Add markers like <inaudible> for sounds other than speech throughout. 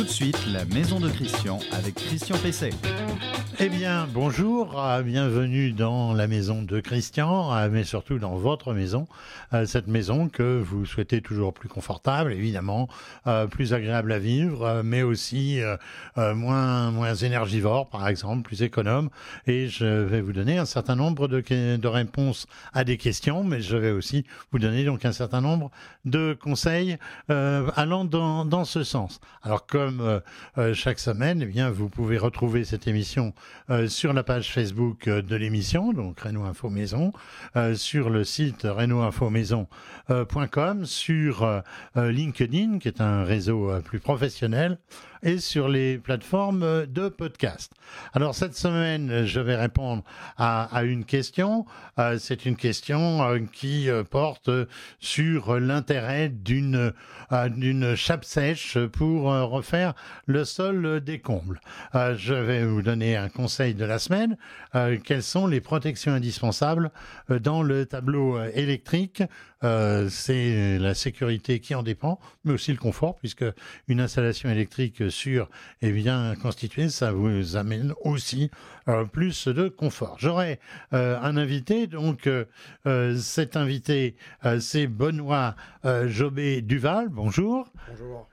Tout de suite, la maison de Christian avec Christian Pesset. Eh bien, bonjour, euh, bienvenue dans la maison de Christian, euh, mais surtout dans votre maison, euh, cette maison que vous souhaitez toujours plus confortable, évidemment, plus agréable à vivre, mais aussi moins, moins énergivore, par exemple, plus économe. Et je vais vous donner un certain nombre de, de réponses à des questions, mais je vais aussi vous donner donc un certain nombre de conseils allant dans, dans ce sens. Alors, comme chaque semaine, eh bien, vous pouvez retrouver cette émission euh, sur la page Facebook euh, de l'émission, donc Renault Info Maison, euh, sur le site renaultinfomaison.com, sur LinkedIn, qui est un réseau plus professionnel, et sur les plateformes de podcast. Alors cette semaine, je vais répondre à, une question. Euh, c'est une question euh, qui euh, porte sur l'intérêt d'une chape sèche pour refaire le sol des combles. je vais vous donner un conseil de la semaine. quelles sont les protections indispensables dans le tableau électrique? C'est la sécurité qui en dépend, mais aussi le confort, puisque une installation électrique sûre et bien constituée, ça vous amène aussi euh, plus de confort. J'aurai euh, un invité, donc cet invité, c'est Benoît Jobé Duval. Bonjour. Bonjour.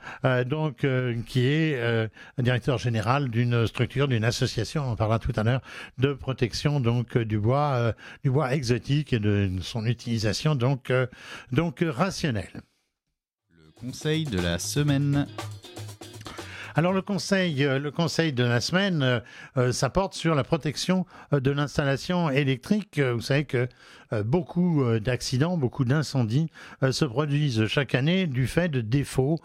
donc, qui est directeur général d'une structure, d'une association, on en parlera tout à l'heure, de protection donc du bois, du bois exotique et de son utilisation donc donc rationnel. Le conseil de la semaine. Alors le conseil, euh, le conseil de la semaine, euh, euh, ça porte sur la protection de l'installation électrique. Vous savez que euh, beaucoup euh, d'accidents, beaucoup d'incendies euh, se produisent chaque année du fait de défauts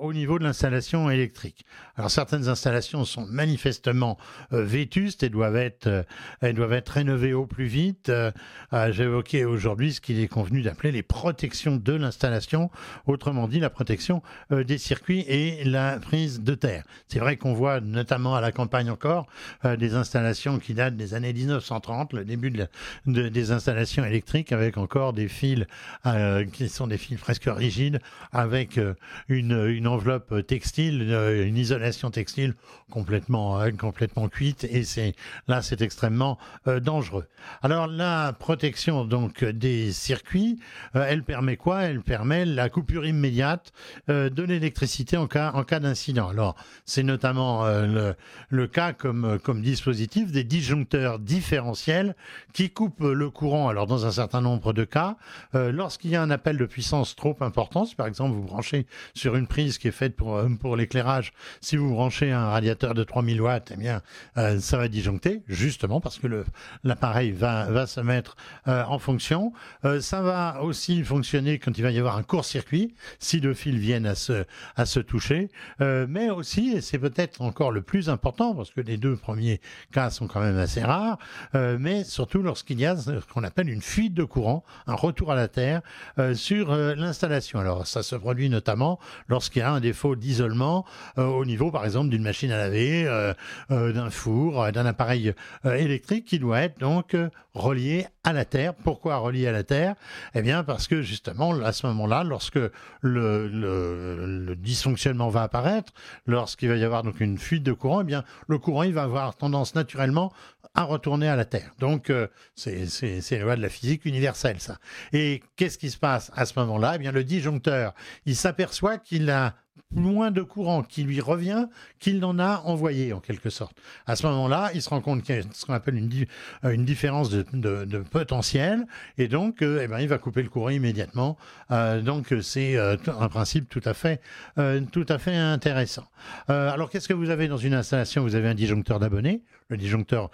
au niveau de l'installation électrique. Alors certaines installations sont manifestement vétustes et doivent être, elles doivent être rénovées au plus vite. J'évoquais aujourd'hui ce qu'il est convenu d'appeler les protections de l'installation, autrement dit la protection des circuits et la prise de terre. C'est vrai qu'on voit notamment à la campagne encore des installations qui datent des années 1930, le début de, des installations électrique avec encore des fils euh, qui sont des fils presque rigides, avec euh, une, enveloppe textile, euh, une, isolation textile complètement, complètement cuite. Et c'est là, c'est extrêmement dangereux. Alors la protection donc des circuits, elle permet quoi? Elle permet la coupure immédiate de l'électricité en cas, en cas d'incident. Alors c'est notamment le, le, cas comme, comme dispositif des disjoncteurs différentiels qui coupent le courant. Alors dans un certain nombre de cas, euh, lorsqu'il y a un appel de puissance trop important, si par exemple vous branchez sur une prise qui est faite pour, euh, pour l'éclairage, si vous branchez un radiateur de 3000 watts, eh bien, euh, ça va disjoncter, justement parce que l'appareil va, va se mettre en fonction. ça va aussi fonctionner quand il va y avoir un court-circuit, si deux fils viennent à se, à se toucher, mais aussi, et c'est peut-être encore le plus important, parce que les deux premiers cas sont quand même assez rares, mais surtout lorsqu'il y a ce qu'on appelle une fuite de courant, un retour à la terre euh, sur euh, l'installation. Alors ça se produit notamment lorsqu'il y a un défaut d'isolement euh, au niveau par exemple d'une machine à laver, d'un four, d'un appareil électrique qui doit être donc relié à la terre. Pourquoi relié à la terre? Eh bien parce que justement à ce moment-là, lorsque le, le, dysfonctionnement va apparaître, lorsqu'il va y avoir donc une fuite de courant, eh bien le courant il va avoir tendance naturellement à retourner à la Terre. Donc, c'est la loi de la physique universelle, ça. Et qu'est-ce qui se passe à ce moment-là? Eh bien, le disjoncteur, il s'aperçoit qu'il a moins de courant qui lui revient qu'il n'en a envoyé en quelque sorte. À ce moment-là, il se rend compte qu'il y a ce qu'on appelle une, euh, différence de, de, potentiel et donc euh, eh ben, il va couper le courant immédiatement. Euh, donc c'est un principe tout à fait, tout à fait intéressant. alors qu'est-ce que vous avez dans une installation? Vous avez un disjoncteur d'abonnés, le disjoncteur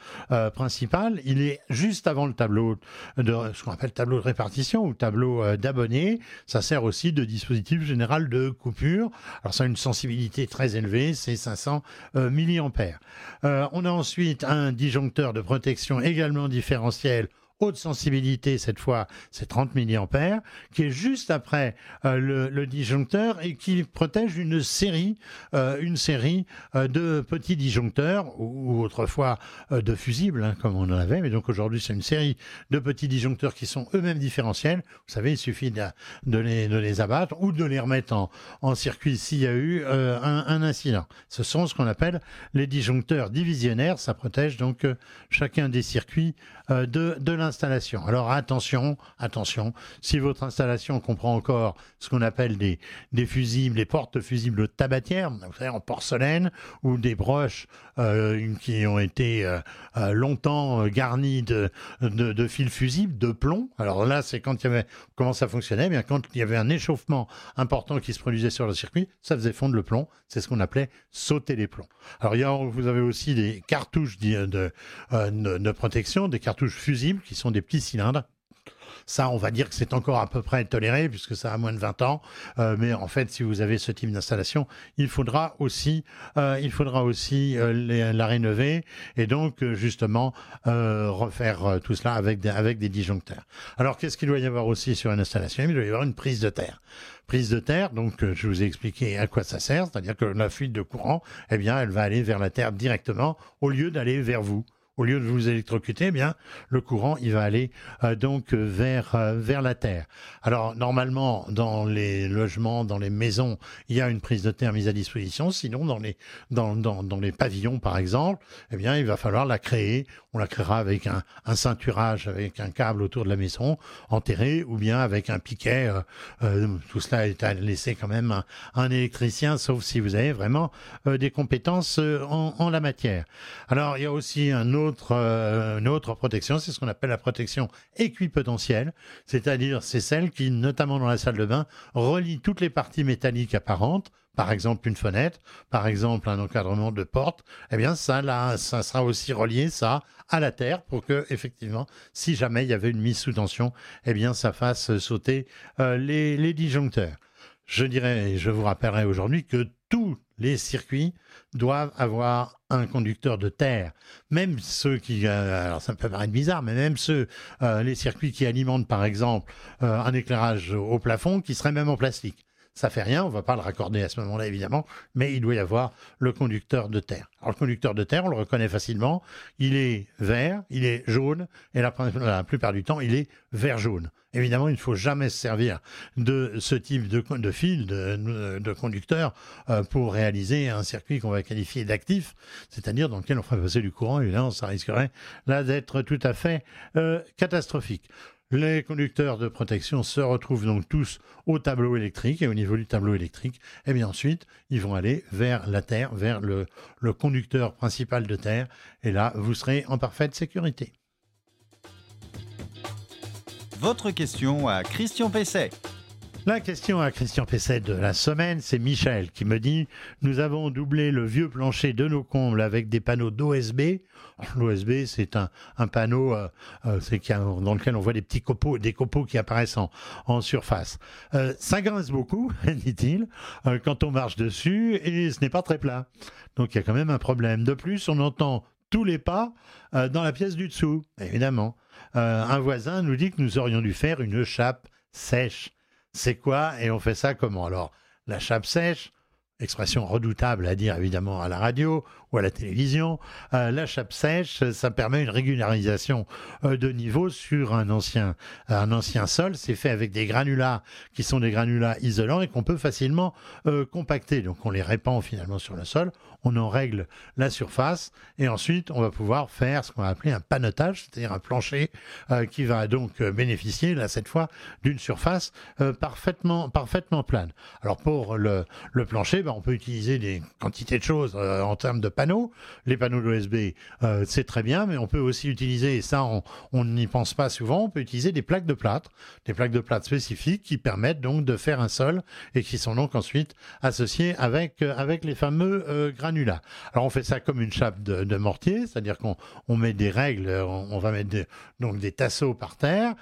principal. Il est juste avant le tableau de ce qu'on appelle tableau de répartition ou tableau d'abonnés. Ça sert aussi de dispositif général de coupure. Alors ça a une sensibilité très élevée, c'est 500 euh, milliampères. Euh, on a ensuite un disjoncteur de protection également différentiel haute sensibilité, cette fois, c'est 30 mA, qui est juste après le, le, disjoncteur et qui protège une série, une série de petits disjoncteurs, ou, autrefois de fusibles, hein, comme on en avait, mais donc aujourd'hui, c'est une série de petits disjoncteurs qui sont eux-mêmes différentiels. Vous savez, il suffit de, les, abattre ou de les remettre en, circuit s'il y a eu un, incident. Ce sont ce qu'on appelle les disjoncteurs divisionnaires. Ça protège donc euh, chacun des circuits euh, de, de Alors attention, attention, si votre installation comprend encore ce qu'on appelle des, fusibles, des portes fusibles tabatières, vous en porcelaine, ou des broches euh, qui ont été longtemps garnies de, de, de, fils fusibles, de plomb. Alors là, c'est quand il y avait, comment ça fonctionnait? Eh Bien, quand il y avait un échauffement important qui se produisait sur le circuit, ça faisait fondre le plomb. C'est ce qu'on appelait sauter les plombs. Alors, il vous avez aussi des cartouches de, euh, de protection, des cartouches fusibles qui sont des petits cylindres ça, on va dire que c'est encore à peu près toléré puisque ça a moins de 20 ans. Euh, mais en fait, si vous avez ce type d'installation, il faudra aussi, euh, il faudra aussi euh, la rénover et donc justement refaire tout cela avec des, avec des disjoncteurs. Alors, qu'est-ce qu'il doit y avoir aussi sur une installation? Il doit y avoir une prise de terre prise de terre. Donc, je vous ai expliqué à quoi ça sert, c'est-à-dire que la fuite de courant, eh bien, elle va aller vers la terre directement au lieu d'aller vers vous au lieu de vous électrocuter, eh bien le courant il va aller euh, donc vers euh, vers la terre. Alors normalement dans les logements, dans les maisons, il y a une prise de terre mise à disposition. Sinon dans les dans, dans, dans les pavillons par exemple, eh bien il va falloir la créer. On la créera avec un, un ceinturage, avec un câble autour de la maison enterré, ou bien avec un piquet. Euh, tout cela est à laisser quand même un, un électricien, sauf si vous avez vraiment des compétences en, en la matière. Alors il y a aussi un autre euh, une autre protection, c'est ce qu'on appelle la protection équipotentielle, c'est-à-dire c'est celle qui, notamment dans la salle de bain, relie toutes les parties métalliques apparentes par exemple une fenêtre, par exemple un encadrement de porte, eh bien ça là, ça sera aussi relié ça à la terre pour que effectivement, si jamais il y avait une mise sous tension, eh bien ça fasse sauter euh, les, les disjoncteurs. Je dirais, je vous rappellerai aujourd'hui que tous les circuits doivent avoir un conducteur de terre. Même ceux qui, euh, alors ça peut paraître bizarre, mais même ceux, euh, les circuits qui alimentent par exemple euh, un éclairage au plafond, qui serait même en plastique. Ça fait rien, on va pas le raccorder à ce moment-là évidemment, mais il doit y avoir le conducteur de terre. Alors le conducteur de terre, on le reconnaît facilement, il est vert, il est jaune, et la, plupart du temps, il est vert-jaune. Évidemment, il ne faut jamais se servir de ce type de, fil, de, de conducteur, euh, pour réaliser un circuit qu'on va qualifier d'actif, c'est-à-dire dans lequel on ferait passer du courant, évidemment, ça risquerait là d'être tout à fait euh, catastrophique. Les conducteurs de protection se retrouvent donc tous au tableau électrique et au niveau du tableau électrique, et bien ensuite, ils vont aller vers la terre, vers le, le conducteur principal de terre, et là, vous serez en parfaite sécurité. Votre question à Christian Pesset. La question à Christian Pesset de la semaine, c'est Michel qui me dit Nous avons doublé le vieux plancher de nos combles avec des panneaux d'OSB. L'OSB, c'est un, panneau euh, euh, dans lequel on voit des petits copeaux, des copeaux qui apparaissent en, surface. Euh, ça grince beaucoup, <laughs> dit-il, quand on marche dessus, et ce n'est pas très plat. Donc il y a quand même un problème. De plus, on entend tous les pas dans la pièce du dessous, évidemment. un voisin nous dit que nous aurions dû faire une chape sèche c'est quoi et on fait ça comment? Alors, la chape sèche, expression redoutable à dire évidemment à la radio ou à la télévision. Euh, la chape sèche, ça permet une régularisation euh, de niveau sur un ancien, un ancien sol. C'est fait avec des granulats qui sont des granulats isolants et qu'on peut facilement euh, compacter. Donc on les répand finalement sur le sol, on en règle la surface et ensuite on va pouvoir faire ce qu'on va appeler un panotage, c'est-à-dire un plancher qui va donc bénéficier là cette fois d'une surface parfaitement, parfaitement plane. Alors pour le, le plancher, ben, on peut utiliser des quantités de choses en termes de panneaux. Les panneaux d'OSB, euh, c'est très bien, mais on peut aussi utiliser, et ça on n'y pense pas souvent, on peut utiliser des plaques de plâtre, des plaques de plâtre spécifiques qui permettent donc de faire un sol et qui sont donc ensuite associées avec, euh, avec les fameux euh, granulats. Alors on fait ça comme une chape de, mortier, c'est-à-dire qu'on on met des règles, on, va mettre donc des tasseaux par terre,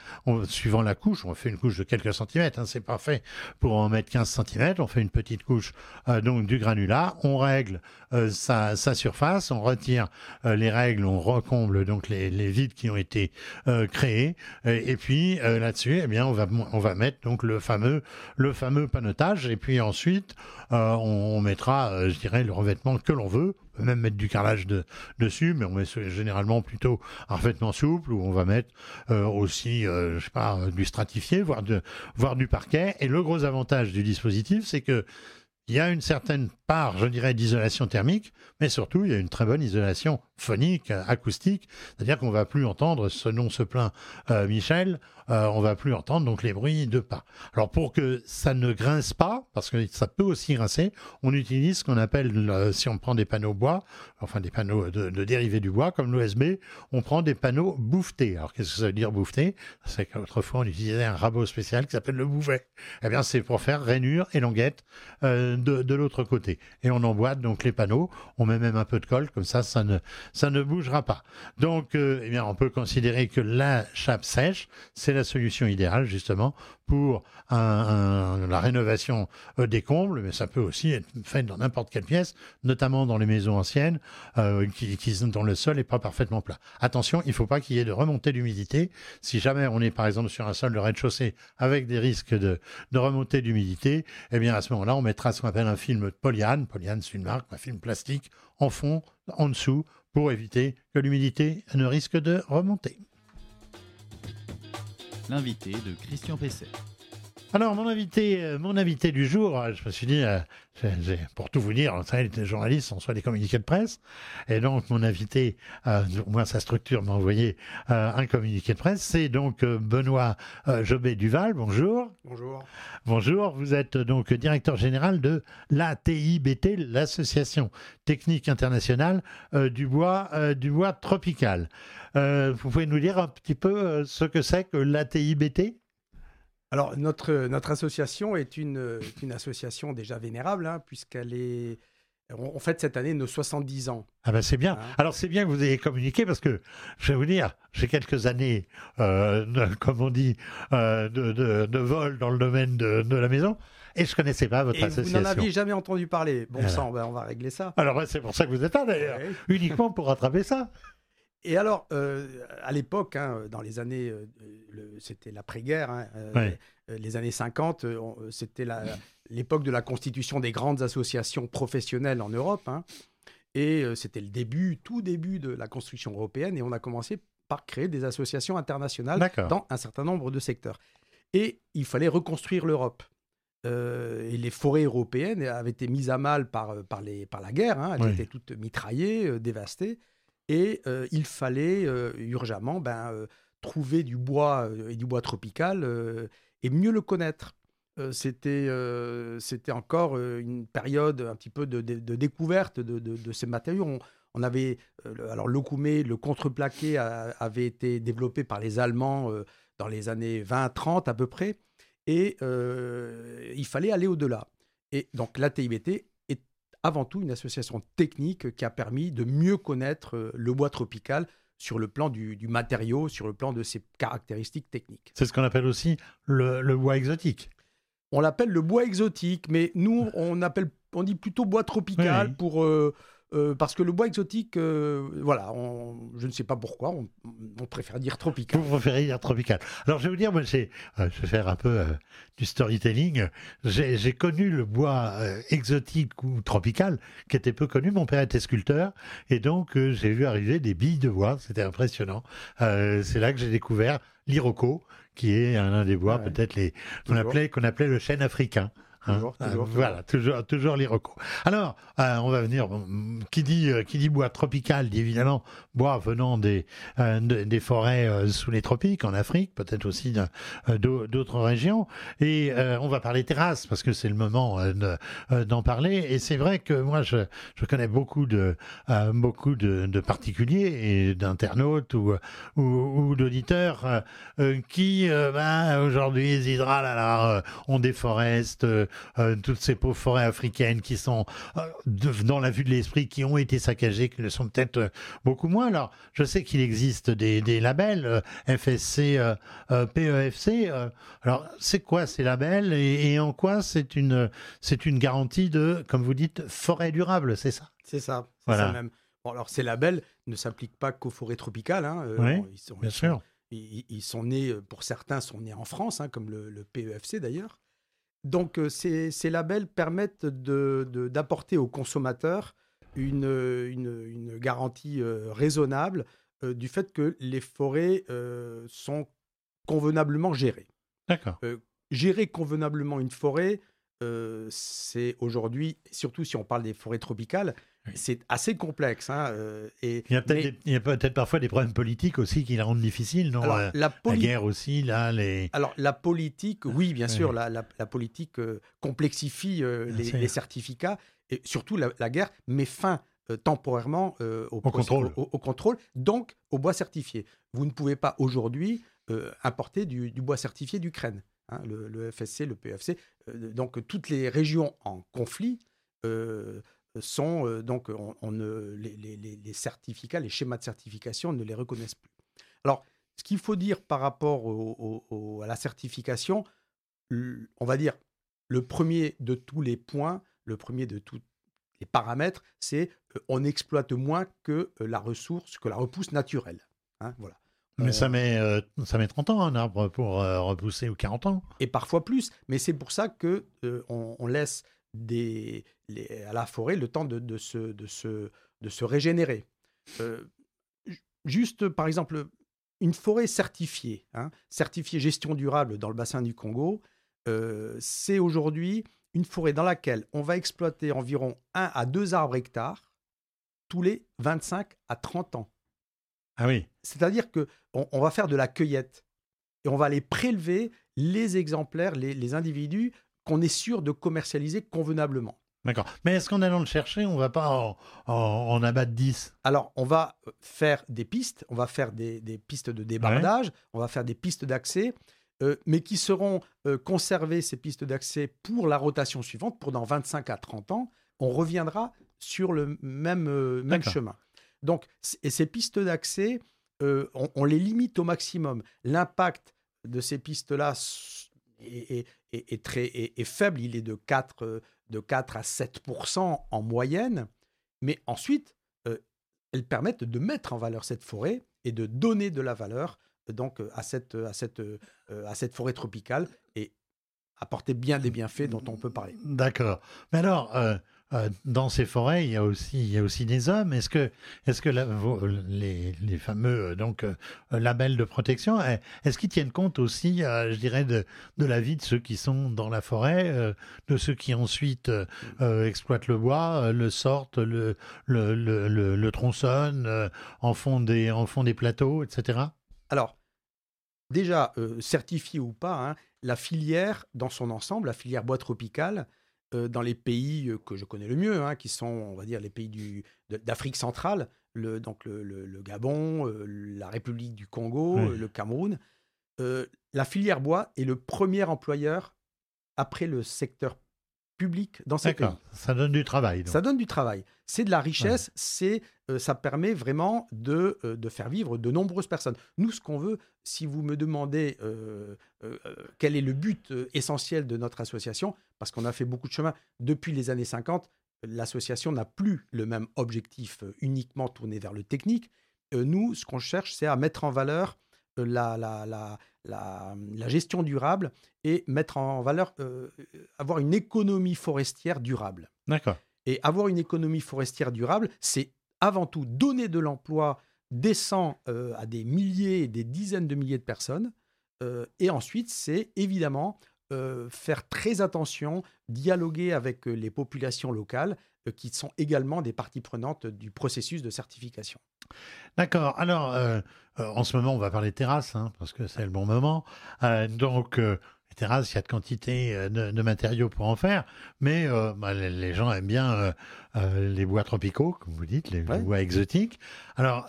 suivant la couche, on fait une couche de quelques centimètres, hein, c'est parfait pour en mettre 15 centimètres, on fait une petite couche donc du granulat, on règle sa, surface, on retire les règles, on recomble donc les, vides qui ont été créés, et, puis là-dessus, eh bien, on va, on va mettre donc le fameux, le fameux panotage, et puis ensuite, on, mettra, je dirais, le revêtement que l'on veut, même mettre du carrelage dessus, mais on met généralement plutôt un revêtement souple, où on va mettre aussi, je sais pas, du stratifié, voire, de, voire du parquet. Et le gros avantage du dispositif, c'est que il y a une certaine part, je dirais, d'isolation thermique, mais surtout, il y a une très bonne isolation phonique, acoustique, c'est-à-dire qu'on va plus entendre, ce nom se plaint euh, Michel, euh, on va plus entendre donc les bruits de pas. Alors pour que ça ne grince pas, parce que ça peut aussi grincer, on utilise ce qu'on appelle, euh, si on prend des panneaux bois, enfin des panneaux de, dérivés du bois, comme l'OSB, on prend des panneaux bouffetés. Alors qu'est-ce que ça veut dire bouffeté C'est qu'autrefois on utilisait un rabot spécial qui s'appelle le bouvet. Eh bien c'est pour faire rainure et longuette de, de l'autre côté. Et on emboîte donc les panneaux, on met même un peu de colle, comme ça, ça ne, ça ne bougera pas. Donc, euh, eh bien, on peut considérer que la chape sèche, c'est la solution idéale justement pour la rénovation euh, des combles, mais ça peut aussi être fait dans n'importe quelle pièce, notamment dans les maisons anciennes, euh, dont le sol n'est pas parfaitement plat. Attention, il ne faut pas qu'il y ait de remontée d'humidité. Si jamais on est par exemple sur un sol de rez-de-chaussée avec des risques de, remontée d'humidité, eh bien à ce moment-là, on mettra ce qu'on appelle un film Polyane. Polyane, c'est une marque, un film plastique en fond, en dessous, pour éviter que l'humidité ne risque de remonter l'invité de Christian Pesset. Alors, mon invité, euh, mon invité du jour, euh, je me suis dit, euh, pour tout vous dire, les journalistes sont soit des communiqués de presse, et donc mon invité, au moins sa structure m'a envoyé un communiqué de presse, c'est donc Benoît Jobé-Duval, bonjour. Bonjour. Bonjour, vous êtes donc directeur général de l'ATIBT, l'Association Technique Internationale du, bois, du bois tropical. vous pouvez nous dire un petit peu ce que c'est que l'ATIBT alors, notre, notre association est une, une association déjà vénérable, hein, puisqu'elle est. En fait, cette année nos 70 ans. Ah ben c'est bien. Hein. Alors c'est bien que vous ayez communiqué parce que je vais vous dire, j'ai quelques années, euh, comme on dit, euh, de, de, vol dans le domaine de, la maison. Et je ne connaissais pas votre association. Vous n'en aviez jamais entendu parler. Bon sang, ben, on va régler ça. Alors c'est pour ça que vous êtes là d'ailleurs, uniquement pour rattraper ça. Et alors, euh, à l'époque, hein, dans les années, euh, c'était l'après-guerre, hein, euh, les années 50, c'était l'époque de la constitution des grandes associations professionnelles en Europe. Hein. et c'était le début, tout début de la construction européenne. Et on a commencé par créer des associations internationales dans un certain nombre de secteurs. Et il fallait reconstruire l'Europe. et les forêts européennes avaient été mises à mal par, par, les, par la guerre. Elles étaient toutes mitraillées, dévastées. Et euh, il fallait euh, urgemment ben, euh, trouver du bois et du bois tropical et mieux le connaître. c'était c'était encore une période un petit peu de, découverte de, ces matériaux. On, avait alors le coumé, le contreplaqué avait été développé par les Allemands dans les années 20-30 à peu près, et il fallait aller au-delà. Et donc la TIBT avant tout une association technique qui a permis de mieux connaître euh, le bois tropical sur le plan du, matériau, sur le plan de ses caractéristiques techniques. C'est ce qu'on appelle aussi le, bois exotique. On l'appelle le bois exotique, mais nous, <laughs> on, appelle, on dit plutôt bois tropical pour... Euh, euh, parce que le bois exotique, euh, voilà, je ne sais pas pourquoi, on, préfère dire tropical. Vous préférez dire tropical. Alors je vais vous dire, moi, euh, je vais faire un peu du storytelling. J'ai connu le bois exotique ou tropical, qui était peu connu. Mon père était sculpteur, et donc j'ai vu arriver des billes de bois. C'était impressionnant. C'est là que j'ai découvert l'iroko, qui est un, des bois peut-être les qu'on appelait qu'on appelait le chêne africain. Hein euh, voilà, toujours, toujours l'Iroquois. Alors, euh, on va venir. Qui dit, euh, qui dit bois tropical dit évidemment bois venant des, des forêts sous les tropiques, en Afrique, peut-être aussi d'autres régions. Et on va parler terrasse parce que c'est le moment d'en parler. Et c'est vrai que moi, je, je connais beaucoup de, beaucoup de, de, particuliers et d'internautes ou, ou, d'auditeurs qui, ben, aujourd'hui, hésitent là, là, on déforeste toutes ces pauvres forêts africaines qui sont dans la vue de l'esprit, qui ont été saccagées, qui le sont peut-être beaucoup moins. Alors, je sais qu'il existe des, labels FSC, PEFC. alors, c'est quoi ces labels et, en quoi c'est une, c'est une garantie de, comme vous dites, forêt durable, c'est ça? C'est ça, c'est ça même. Bon, alors, ces labels ne s'appliquent pas qu'aux forêts tropicales. Hein, oui, bien sûr ils, sont nés, euh, pour certains, sont nés en France, hein, comme le, PEFC d'ailleurs. Donc euh, ces, labels permettent d'apporter aux consommateurs une, une, garantie euh, raisonnable du fait que les forêts sont convenablement gérées. D'accord. gérer convenablement une forêt, c'est aujourd'hui, surtout si on parle des forêts tropicales, c'est assez complexe. Hein, euh, et, il y a peut-être parfois des problèmes politiques aussi qui la rendent difficile, non? Euh, la, guerre aussi, là, les... Alors, la politique, oui, bien sûr, la, politique euh, complexifie les, certificats, et surtout la, guerre met fin temporairement au, contrôle. Au, contrôle, donc au bois certifié. Vous ne pouvez pas aujourd'hui importer du, bois certifié d'Ukraine. Hein, le, le, FSC, le PFC, donc toutes les régions en conflit sont euh, donc on, ne, les, certificats, les schémas de certification ne les reconnaissent plus. Alors, ce qu'il faut dire par rapport à la certification, on va dire le premier de tous les points, le premier de tous les paramètres, c'est euh, on exploite moins que euh, la ressource, que la repousse naturelle. Hein, voilà. Mais ça, met, ça met 30 ans un arbre pour repousser ou 40 ans. Et parfois plus. Mais c'est pour ça que on, laisse des, à la forêt le temps de, de, se, de, se, de se régénérer. Euh, juste, par exemple, une forêt certifiée, hein, certifiée gestion durable dans le bassin du Congo, euh, c'est aujourd'hui une forêt dans laquelle on va exploiter environ 1 à 2 arbres hectares tous les 25 à 30 ans. Ah oui. C'est-à-dire que on, va faire de la cueillette et on va aller prélever les exemplaires, les, les individus qu'on est sûr de commercialiser convenablement. D'accord. Mais est-ce qu'en allant le chercher, on va pas en, en, abattre 10 Alors, on va faire des pistes, on va faire des, pistes de débardage, on va faire des pistes d'accès, euh, mais qui seront euh, conservées, ces pistes d'accès, pour la rotation suivante, pour dans 25 à 30 ans. On reviendra sur le même, euh, même chemin. Donc, et ces pistes d'accès, on, on, les limite au maximum. L'impact de ces pistes-là est, est, très faible, il est de 4, euh, de 4 à 7% en moyenne, mais ensuite, euh, elles permettent de mettre en valeur cette forêt et de donner de la valeur donc à cette, euh, forêt tropicale et apporter bien des bienfaits dont on peut parler. D'accord. Mais alors, euh, dans ces forêts, il y a aussi, il y a aussi des hommes. Est-ce que, est-ce que les, les, fameux euh, donc euh, labels de protection, est-ce qu'ils tiennent compte aussi, je dirais, de, la vie de ceux qui sont dans la forêt, de ceux qui ensuite exploitent le bois, le sortent, le, le, le, le tronçonnent, en font des, en font des plateaux, etc. Alors, déjà certifié ou pas, hein, la filière dans son ensemble, la filière bois tropicale, euh, dans les pays que je connais le mieux, hein, qui sont, on va dire, les pays d'Afrique centrale, le, donc le, Gabon, euh, la République du Congo, le Cameroun. la filière bois est le premier employeur après le secteur public dans ces pays. Ça donne du travail. Ça donne du travail. C'est de la richesse, c'est, euh, ça permet vraiment de, euh, de faire vivre de nombreuses personnes. Nous, ce qu'on veut, si vous me demandez euh, quel est le but essentiel de notre association, parce qu'on a fait beaucoup de chemin depuis les années 50, l'association n'a plus le même objectif uniquement tourné vers le technique. nous, ce qu'on cherche, c'est à mettre en valeur la, la, la, la, gestion durable et mettre en valeur, avoir une économie forestière durable. D'accord. Et avoir une économie forestière durable, c'est avant tout donner de l'emploi décent euh, à des milliers et des dizaines de milliers de personnes. Euh, et ensuite, c'est évidemment euh, faire très attention, dialoguer avec les populations locales qui sont également des parties prenantes du processus de certification. D'accord. Alors, en ce moment, on va parler terrasse, hein, parce que c'est le bon moment. donc, terrasses, il y a de quantité euh, de, matériaux pour en faire, mais euh, bah, les, gens aiment bien euh, les bois tropicaux, comme vous dites, les, bois exotiques. Alors,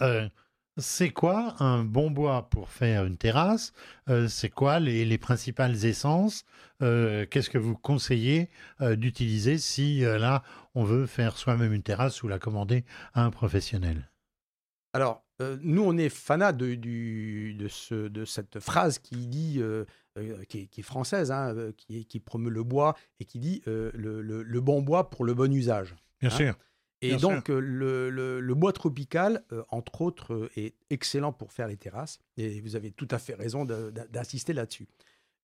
c'est quoi un bon bois pour faire une terrasse? Euh, C'est quoi les, principales essences? Euh, Qu'est-ce que vous conseillez euh, d'utiliser si là on veut faire soi-même une terrasse ou la commander à un professionnel? Alors, nous on est fanat de, de, cette phrase qui dit, qui est, française, hein, qui, promeut le bois et qui dit le, bon bois pour le bon usage. Bien hein. sûr. Et donc, euh, le, bois tropical, euh, entre autres, euh, est excellent pour faire les terrasses. Et vous avez tout à fait raison d'insister là-dessus.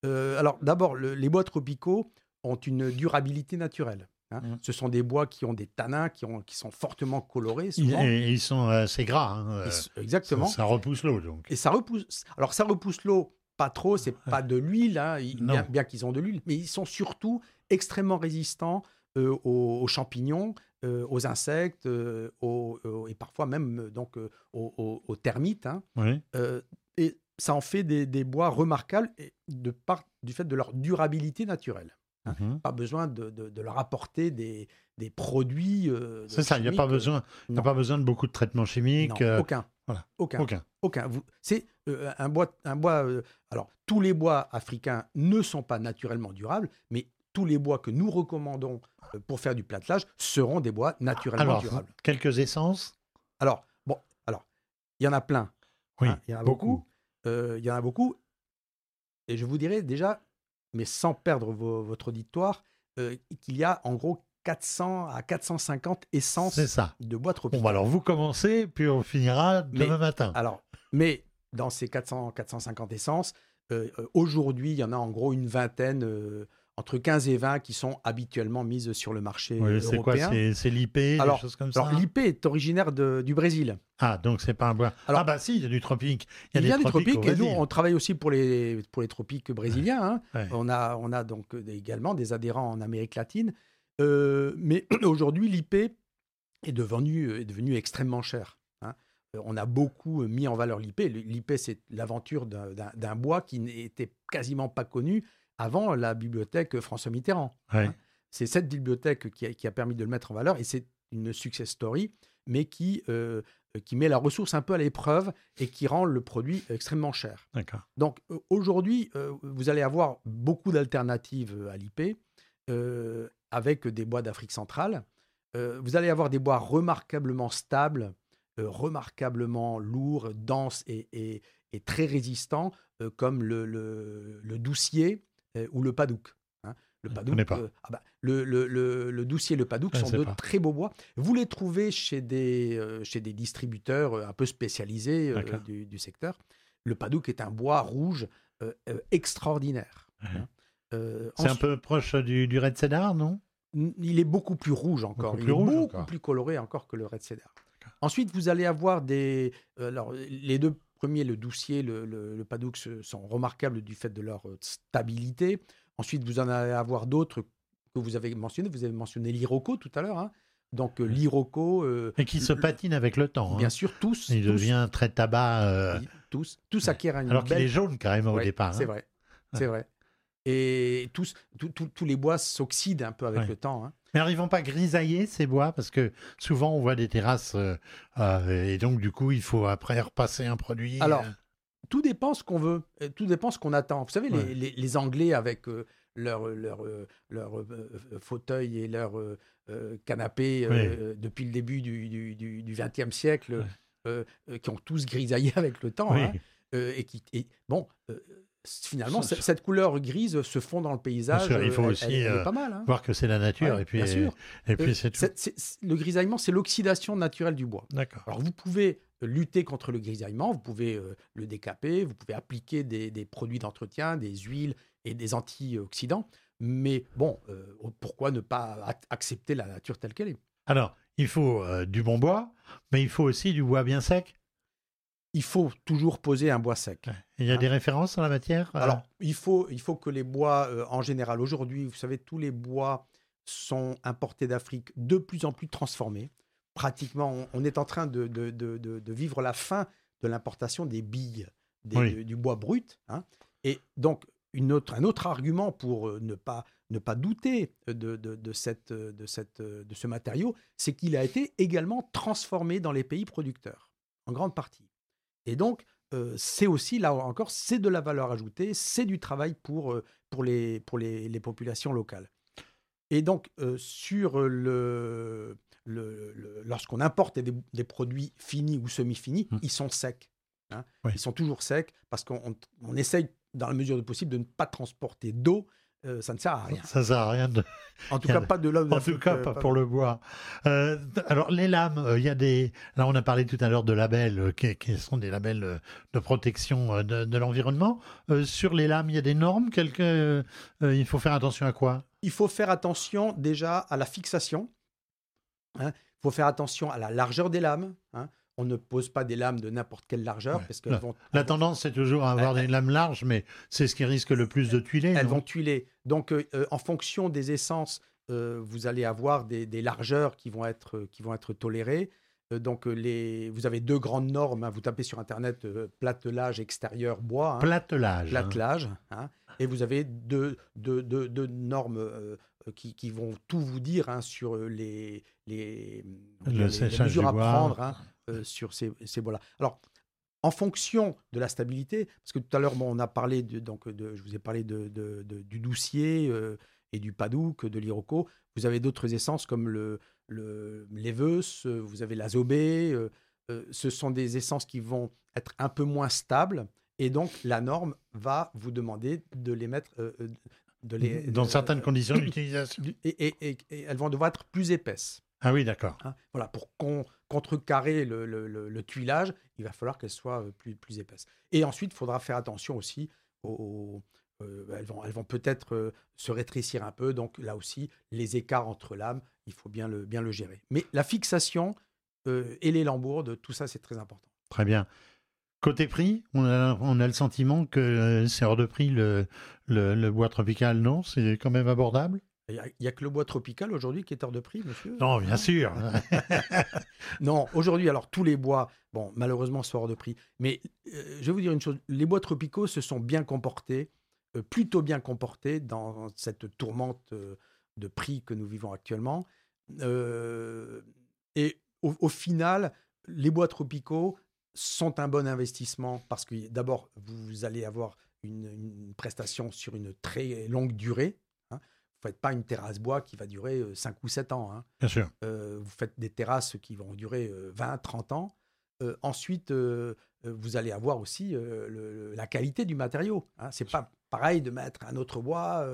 alors, d'abord, les bois tropicaux ont une durabilité naturelle. Hein. Mmh. Ce sont des bois qui ont des tanins, qui, ont, qui sont fortement colorés. Souvent. Ils sont assez gras. Hein, exactement. Ça, repousse l'eau, donc. Et ça repousse. Alors, ça repousse l'eau pas trop, c'est pas de l'huile, hein, bien, bien qu'ils ont de l'huile, mais ils sont surtout extrêmement résistants aux, champignons, euh, aux insectes, euh, et parfois même euh, donc aux, termites. Hein. et ça en fait des, bois remarquables de part du fait de leur durabilité naturelle. Hein. Mmh pas besoin de, leur apporter des, produits. c'est ça, il n'y a, pas besoin, a pas besoin de beaucoup de traitements chimiques. aucun. Aucun. Aucun. aucun. C'est un bois. Un bois alors, tous les bois africains ne sont pas naturellement durables, mais tous les bois que nous recommandons euh, pour faire du platelage seront des bois naturellement durables. Quelques essences? Alors, bon, alors, il y en a plein. Oui, hein, il y en a beaucoup. Euh, il y en a beaucoup. Et je vous dirais déjà, mais sans perdre votre auditoire, euh, qu'il y a en gros 400 à 450 essences de bois tropicaux. Bon, bah alors vous commencez, puis on finira demain matin. Alors, mais dans ces 400, 450 essences, aujourd'hui, il y en a en gros une vingtaine entre 15 et 20 qui sont habituellement mises sur le marché oui, C'est quoi C'est l'IP, des choses comme ça l'IP est originaire du Brésil. Ah, donc c'est pas un bois. ah bah si, il y a du tropique. Il y a, du tropique, et nous on travaille aussi pour les, pour les tropiques brésiliens. Hein. On, a, on a donc également des adhérents en Amérique latine. Euh, mais <clears throat> aujourd'hui, l'IP est devenu, est devenu extrêmement cher. Hein. Euh, on a beaucoup mis en valeur l'IP. L'IP, c'est l'aventure d'un bois qui n'était quasiment pas connu avant la bibliothèque François Mitterrand. Hein. C'est cette bibliothèque qui a, permis de le mettre en valeur et c'est une success story, mais qui, euh, qui met la ressource un peu à l'épreuve et qui rend le produit extrêmement cher. Donc euh, aujourd'hui, euh, vous allez avoir beaucoup d'alternatives à l'IP avec des bois d'Afrique centrale. vous allez avoir des bois remarquablement stables, remarquablement lourds, denses et, très résistants, comme le, le doucier, euh, ou le padouk. Hein. Le padouk, euh, ah bah, le, le, le, doucier et le padouk sont de très beaux bois. Vous les trouvez chez des, euh, chez des distributeurs un peu spécialisés du, secteur. Le padouk est un bois rouge extraordinaire. Hein. C'est un peu proche du, du red cedar, non? Il est beaucoup plus rouge encore. il est beaucoup plus coloré encore que le red cedar. Ensuite, vous allez avoir des. alors, les deux premier, le doucier, le, le, padouk sont remarquables du fait de leur euh, stabilité. Ensuite, vous en allez avoir d'autres que vous avez mentionnés. Vous avez mentionné l'Iroko tout à l'heure. Hein. Donc euh, l'Iroko. Euh, et qui se patine avec le temps. Bien hein. sûr, tous. Il devient très tabac. Tous, tous acquièrent un. Alors qu'il est jaune carrément au départ. C'est hein. vrai. <laughs> C'est vrai. Et tous, tous les bois s'oxydent un peu avec le temps. Mais n'arrivons pas à grisailler ces bois parce que souvent on voit des terrasses euh, euh, et donc du coup il faut après repasser un produit. Alors, euh. tout dépend ce qu'on veut, tout dépend ce qu'on attend. Vous savez, les, Anglais avec leur, leur, leur fauteuil et leur canapé depuis le début du XXe siècle, qui ont tous grisaillé <laughs> avec le temps. Hein, et qui, et, bon, finalement, cette couleur grise se fond dans le paysage. il faut aussi euh, pas mal, hein. voir que c'est la nature. et puis, bien sûr. Et puis c'est le grisaillement, c'est l'oxydation naturelle du bois. D'accord. Alors, vous pouvez lutter contre le grisaillement, vous pouvez euh, le décaper, vous pouvez appliquer des, produits d'entretien, des huiles et des antioxydants. Mais bon, euh, pourquoi ne pas accepter la nature telle qu'elle est? Alors, il faut du bon bois, mais il faut aussi du bois bien sec il faut toujours poser un bois sec. Il y a des hein références en la matière euh Alors, il faut, il faut que les bois, euh, en général, aujourd'hui, vous savez, tous les bois sont importés d'Afrique de plus en plus transformés. Pratiquement, on, est en train de, de, de, vivre la fin de l'importation des billes, du bois brut. Hein. Et donc, une autre, un autre argument pour euh, ne pas, ne pas douter de, cette, de, cette, de ce matériau, c'est qu'il a été également transformé dans les pays producteurs, en grande partie. Et donc, c'est aussi, là encore, c'est de la valeur ajoutée, c'est du travail pour, pour, les, pour les, les populations locales. Et donc, sur le, lorsqu'on importe des, produits finis ou semi-finis, mmh. ils sont secs. Hein. Ils sont toujours secs parce qu'on essaye, dans la mesure du possible, de ne pas transporter d'eau. Euh, ça ne sert à rien. Ça ne sert à rien. De... En tout cas, pas de l'eau. En tout cas, pas, pour le bois. Euh, alors, les lames, euh, il y a des. Là, on a parlé tout à l'heure de labels, qui, sont des labels de protection de, l'environnement. sur les lames, il y a des normes? Quelque... il faut faire attention à quoi? Il faut faire attention déjà à la fixation. Il hein. faut faire attention à la largeur des lames. Hein. On ne pose pas des lames de n'importe quelle largeur. Parce que la, vont, la tendance, c'est toujours à avoir des lames larges, mais c'est ce qui risque le plus de tuiler. Elles vont tuiler. Donc, euh, euh, en fonction des essences, euh, vous allez avoir des, largeurs qui vont être, qui vont être tolérées. donc, les, vous avez deux grandes normes. Hein. vous tapez sur Internet platelage extérieur bois. platelage. Platelage. et vous avez deux, deux, deux normes euh, qui, vont tout vous dire hein, sur euh, les, les, mesures à prendre hein, euh, sur ces, ces bois-là. Alors, en fonction de la stabilité, parce que tout à l'heure, on a parlé de, donc de, je vous ai parlé de, du doucier et du padouk, de l'iroko. Vous avez d'autres essences comme le, le l'éveuse, vous avez l'azobé. ce sont des essences qui vont être un peu moins stables. Et donc, la norme va vous demander de les mettre, dans certaines conditions d'utilisation. Et, elles vont devoir être plus épaisses. Ah oui, d'accord. Hein, voilà, pour contrecarrer le, le, tuilage, il va falloir qu'elles soient euh, plus, plus épaisses. Et ensuite, il faudra faire attention aussi aux. Euh, elles vont, elles vont peut-être euh, se rétrécir un peu, donc là aussi, les écarts entre lames, il faut bien le, bien le gérer. Mais la fixation et les lambourdes, tout ça, c'est très important. Très bien. Côté prix, on a, le sentiment que c'est hors de prix le, le, bois tropical, non? C'est quand même abordable? Il n'y a, que le bois tropical aujourd'hui qui est hors de prix, monsieur? Non, bien sûr. <laughs> non, aujourd'hui, alors tous les bois, bon, malheureusement, sont hors de prix. Mais euh, je vais vous dire une chose, les bois tropicaux se sont bien comportés, euh, plutôt bien comportés dans cette tourmente de prix que nous vivons actuellement. et au, final, les bois tropicaux sont un bon investissement parce que d'abord, vous allez avoir une, prestation sur une très longue durée. Faites pas une terrasse bois qui va durer 5 euh, ou 7 ans. Hein. Bien sûr. Euh, vous faites des terrasses qui vont durer 20, euh, 30 ans. ensuite, vous allez avoir aussi la qualité du matériau. Hein. Ce n'est pas pareil de mettre un autre bois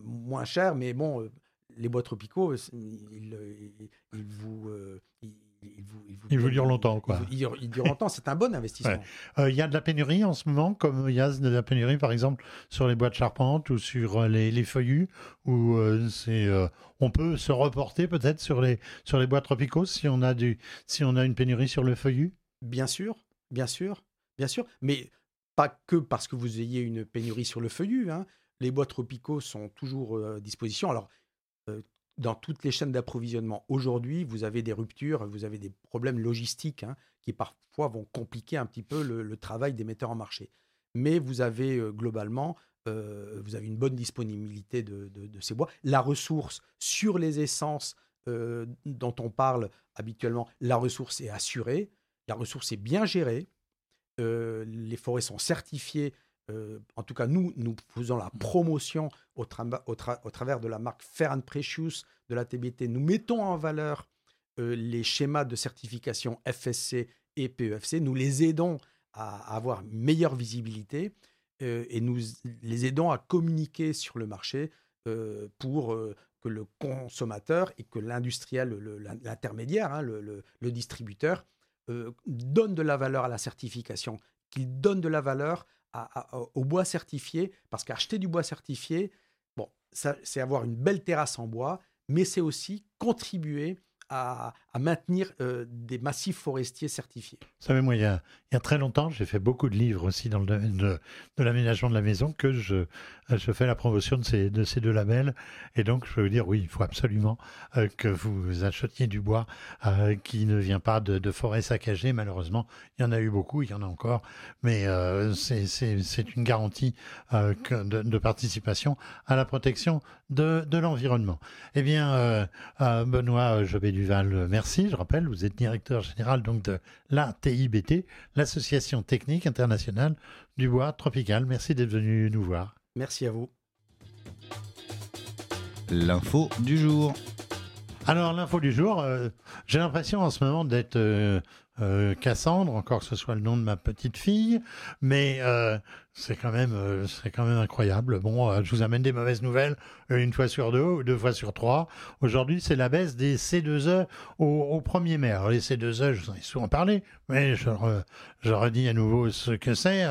moins cher, mais bon, les bois tropicaux, ils, vous, il vous, dure longtemps, quoi. Il, dure longtemps, c'est un bon investissement. Euh, il y a de la pénurie en ce moment, comme il y a de la pénurie, par exemple, sur les bois de charpente ou sur euh, les, les feuillus, où euh, c'est, on peut se reporter peut-être sur les, sur les bois tropicaux si on, a du, si on a une pénurie sur le feuillu? Bien sûr, bien sûr, bien sûr, mais pas que parce que vous ayez une pénurie sur le feuillu. Hein. Les bois tropicaux sont toujours à disposition. Alors, dans toutes les chaînes d'approvisionnement. Aujourd'hui, vous avez des ruptures, vous avez des problèmes logistiques hein, qui parfois vont compliquer un petit peu le, travail des metteurs en marché. Mais vous avez euh, globalement, euh, une bonne disponibilité de, ces bois. La ressource sur les essences euh, dont on parle habituellement, la ressource est assurée, la ressource est bien gérée, les forêts sont certifiées euh, en tout cas, nous, nous faisons la promotion au, travers de la marque Fair and Precious de la TBT. Nous mettons en valeur euh, les schémas de certification FSC et PEFC. Nous les aidons à, avoir meilleure visibilité euh, et nous les aidons à communiquer sur le marché pour que le consommateur et que l'industriel, l'intermédiaire, hein, le, distributeur, donne de la valeur à la certification, qu'il donne de la valeur au bois certifié, parce qu'acheter du bois certifié, bon, c'est avoir une belle terrasse en bois, mais c'est aussi contribuer à, maintenir euh, des massifs forestiers certifiés. Vous savez, moi, il y a, très longtemps, j'ai fait beaucoup de livres aussi dans le domaine de, l'aménagement de la maison, que je, fais la promotion de ces, de ces deux labels. Et donc, je peux vous dire, oui, il faut absolument euh, que vous achetiez du bois euh, qui ne vient pas de, forêts saccagées. Malheureusement, il y en a eu beaucoup, il y en a encore, mais c'est une garantie de, de, participation à la protection de, l'environnement. Eh bien, Benoît Jobé Duval, merci. Je rappelle, vous êtes directeur général donc de la TIBT, l'Association technique internationale du bois tropical. Merci d'être venu nous voir. Merci à vous. L'info du jour. Alors l'info du jour, euh, j'ai l'impression en ce moment d'être euh, euh, Cassandre, encore que ce soit le nom de ma petite fille, mais c'est quand même, euh, c'est quand même incroyable. Bon, euh, je vous amène des mauvaises nouvelles euh, une fois sur deux ou deux fois sur trois. Aujourd'hui, c'est la baisse des C2E au, 1er mai. Les C2E, je vous en ai souvent parlé, mais je, je redis à nouveau ce que c'est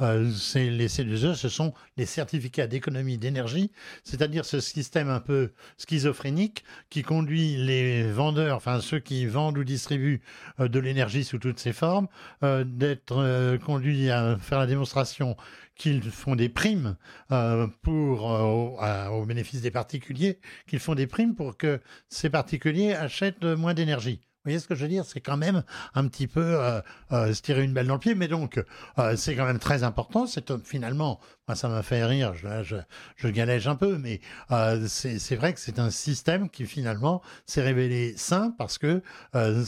les C2E, ce sont les certificats d'économie d'énergie, c'est-à-dire ce système un peu schizophrénique qui conduit les vendeurs, enfin ceux qui vendent ou distribuent de l'énergie sous toutes ses formes, d'être conduits à faire la démonstration qu'ils font des primes euh, euh, au, bénéfice des particuliers, qu'ils font des primes pour que ces particuliers achètent moins d'énergie. Vous voyez ce que je veux dire? C'est quand même un petit peu euh, se tirer une balle dans le pied, mais donc c'est quand même très important. C'est finalement ça m'a fait rire, je, galège un peu, mais euh, c'est vrai que c'est un système qui finalement s'est révélé sain parce que euh,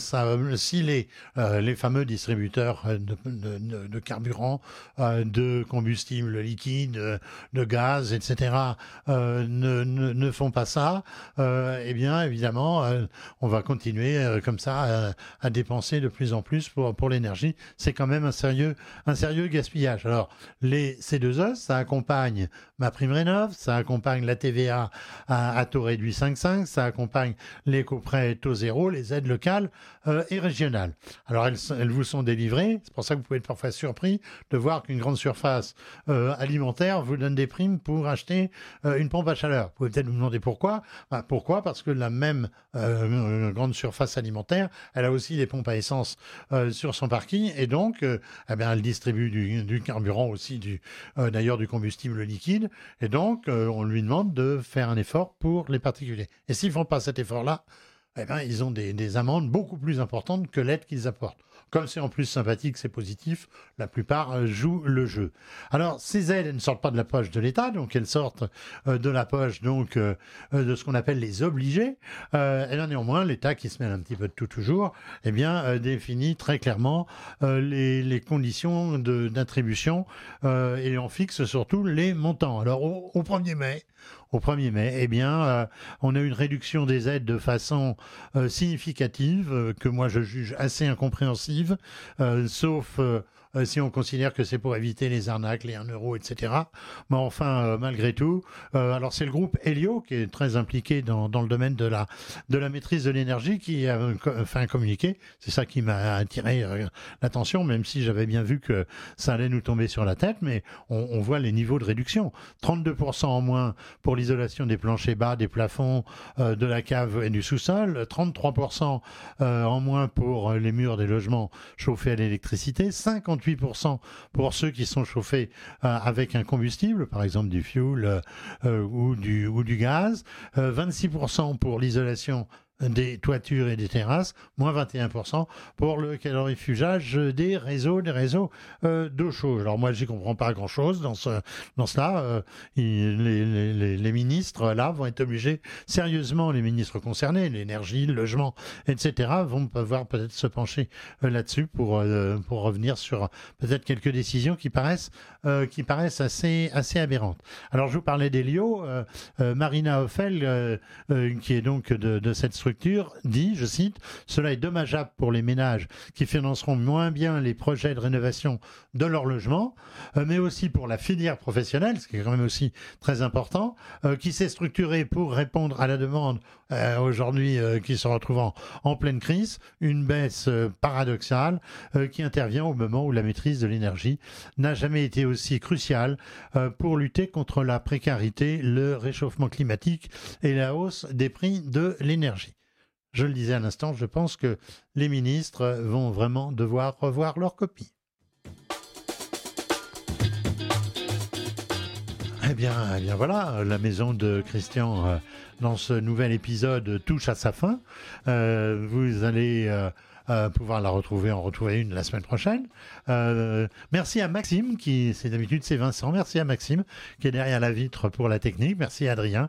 si les, euh, fameux distributeurs de, de, de carburant, de combustible liquide, de gaz, etc., ne, ne, font pas ça, eh bien évidemment, on va continuer comme ça à, dépenser de plus en plus pour, pour l'énergie. C'est quand même un sérieux, un sérieux gaspillage. Alors, les C2E, ça accompagne ma prime rénov, ça accompagne la TVA à, taux réduit 5,5, ça accompagne les coprêts taux zéro, les aides locales euh, et régionales. Alors elles, elles, vous sont délivrées, c'est pour ça que vous pouvez être parfois surpris de voir qu'une grande surface euh, alimentaire vous donne des primes pour acheter euh, une pompe à chaleur. Vous pouvez peut-être vous demander pourquoi. Ben, pourquoi? Parce que la même grande surface alimentaire, elle a aussi des pompes à essence sur son parking et donc eh bien, elle distribue du, carburant aussi, du d'ailleurs du combustible liquide. Et donc, euh, on lui demande de faire un effort pour les particuliers. Et s'ils font pas cet effort-là, eh ils ont des, amendes beaucoup plus importantes que l'aide qu'ils apportent. Comme c'est en plus sympathique, c'est positif, la plupart euh, jouent le jeu. Alors, ces aides elles ne sortent pas de la poche de l'État, donc elles sortent euh, de la poche donc de ce qu'on appelle les obligés. et là, néanmoins, l'État, qui se mêle un petit peu de tout toujours, eh bien, définit très clairement les, conditions d'attribution et en fixe surtout les montants. Alors, au, au 1er mai, au 1er mai, eh bien, euh, on a une réduction des aides de façon euh, significative, euh, que moi je juge assez incompréhensive, sauf euh, si on considère que c'est pour éviter les arnaques, les 1 euro, etc. Mais enfin, euh, malgré tout, euh, alors c'est le groupe Helio qui est très impliqué dans, le domaine de la, de la maîtrise de l'énergie qui a fait un communiqué. C'est ça qui m'a attiré l'attention, même si j'avais bien vu que ça allait nous tomber sur la tête, mais on, voit les niveaux de réduction. 32% en moins pour l'isolation des planchers bas, des plafonds, de la cave et du sous-sol, 33% en moins pour les murs des logements chauffés à l'électricité, 58 8% pour ceux qui sont chauffés euh, avec un combustible, par exemple du fuel euh, euh, ou, du, ou du gaz, 26% pour l'isolation des toitures et des terrasses, moins 21% pour le calorifugage des réseaux, des réseaux euh, d'eau chaude. Alors moi, j'y comprends pas grand-chose dans, ce, dans cela. Euh, les, ministres, là, vont être obligés, sérieusement, les ministres concernés, l'énergie, le logement, etc., vont pouvoir peut-être se pencher euh, là-dessus pour, pour revenir sur peut-être quelques décisions qui paraissent, qui paraissent assez, assez aberrantes. Alors, je vous parlais d'Elio. Marina Hoffel, qui est donc de, cette structure dit, je cite, Cela est dommageable pour les ménages qui financeront moins bien les projets de rénovation de leur logement, euh, mais aussi pour la filière professionnelle, ce qui est quand même aussi très important, euh, qui s'est structurée pour répondre à la demande euh, aujourd'hui qui se retrouve en, en, pleine crise, une baisse paradoxale qui intervient au moment où la maîtrise de l'énergie n'a jamais été aussi cruciale pour lutter contre la précarité, le réchauffement climatique et la hausse des prix de l'énergie. Je le disais à l'instant, je pense que les ministres vont vraiment devoir revoir leur copie. Eh bien, eh bien voilà, la maison de Christian euh, dans ce nouvel épisode touche à sa fin. Euh, vous allez euh, pouvoir la retrouver, en retrouver une la semaine prochaine. merci à Maxime, qui, c'est d'habitude, c'est Vincent. Merci à Maxime, qui est derrière la vitre pour la technique. Merci à Adrien,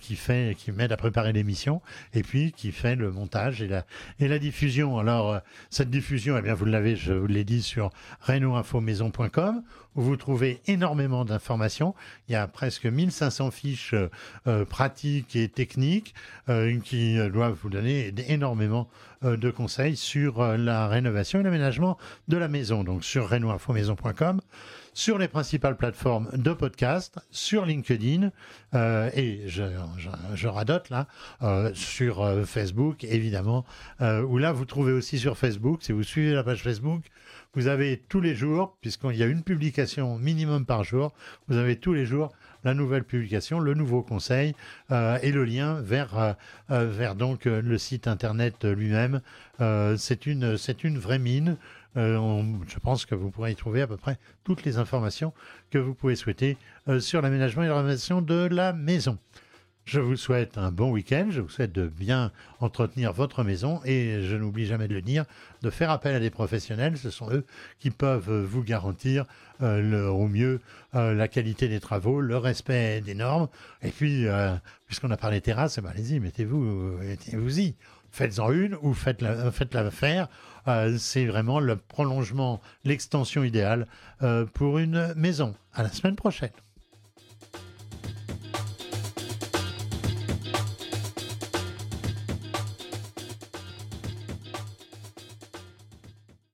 qui fait, qui m'aide à préparer l'émission, et puis qui fait le montage et la, et la diffusion. Alors, cette diffusion, eh bien, vous l'avez, je vous l'ai dit, sur reno-info-maison.com où vous trouvez énormément d'informations. Il y a presque 1500 fiches euh, euh, pratiques et techniques euh, qui doivent vous donner énormément de conseils sur la rénovation et l'aménagement de la maison. Donc sur renoinfomaison.com, sur les principales plateformes de podcast, sur LinkedIn et je, je, radote là, sur Facebook évidemment, où là vous trouvez aussi sur Facebook, si vous suivez la page Facebook, vous avez tous les jours, puisqu'il y a une publication minimum par jour, vous avez tous les jours la nouvelle publication, le nouveau conseil euh, et le lien vers, euh, euh, vers donc le site internet lui-même. c'est une, une vraie mine. je pense que vous pourrez y trouver à peu près toutes les informations que vous pouvez souhaiter sur l'aménagement et la rénovation de la maison. Je vous souhaite un bon week-end, je vous souhaite de bien entretenir votre maison et je n'oublie jamais de le dire, de faire appel à des professionnels, ce sont eux qui peuvent vous garantir euh, au mieux euh, la qualité des travaux, le respect des normes. Et puis, euh, puisqu'on a parlé terrasse, eh ben, allez-y, mettez-vous, mettez-vous-y. Faites-en une ou faites-la, faites-la faire. c'est vraiment le prolongement, l'extension idéale pour une maison. À la semaine prochaine.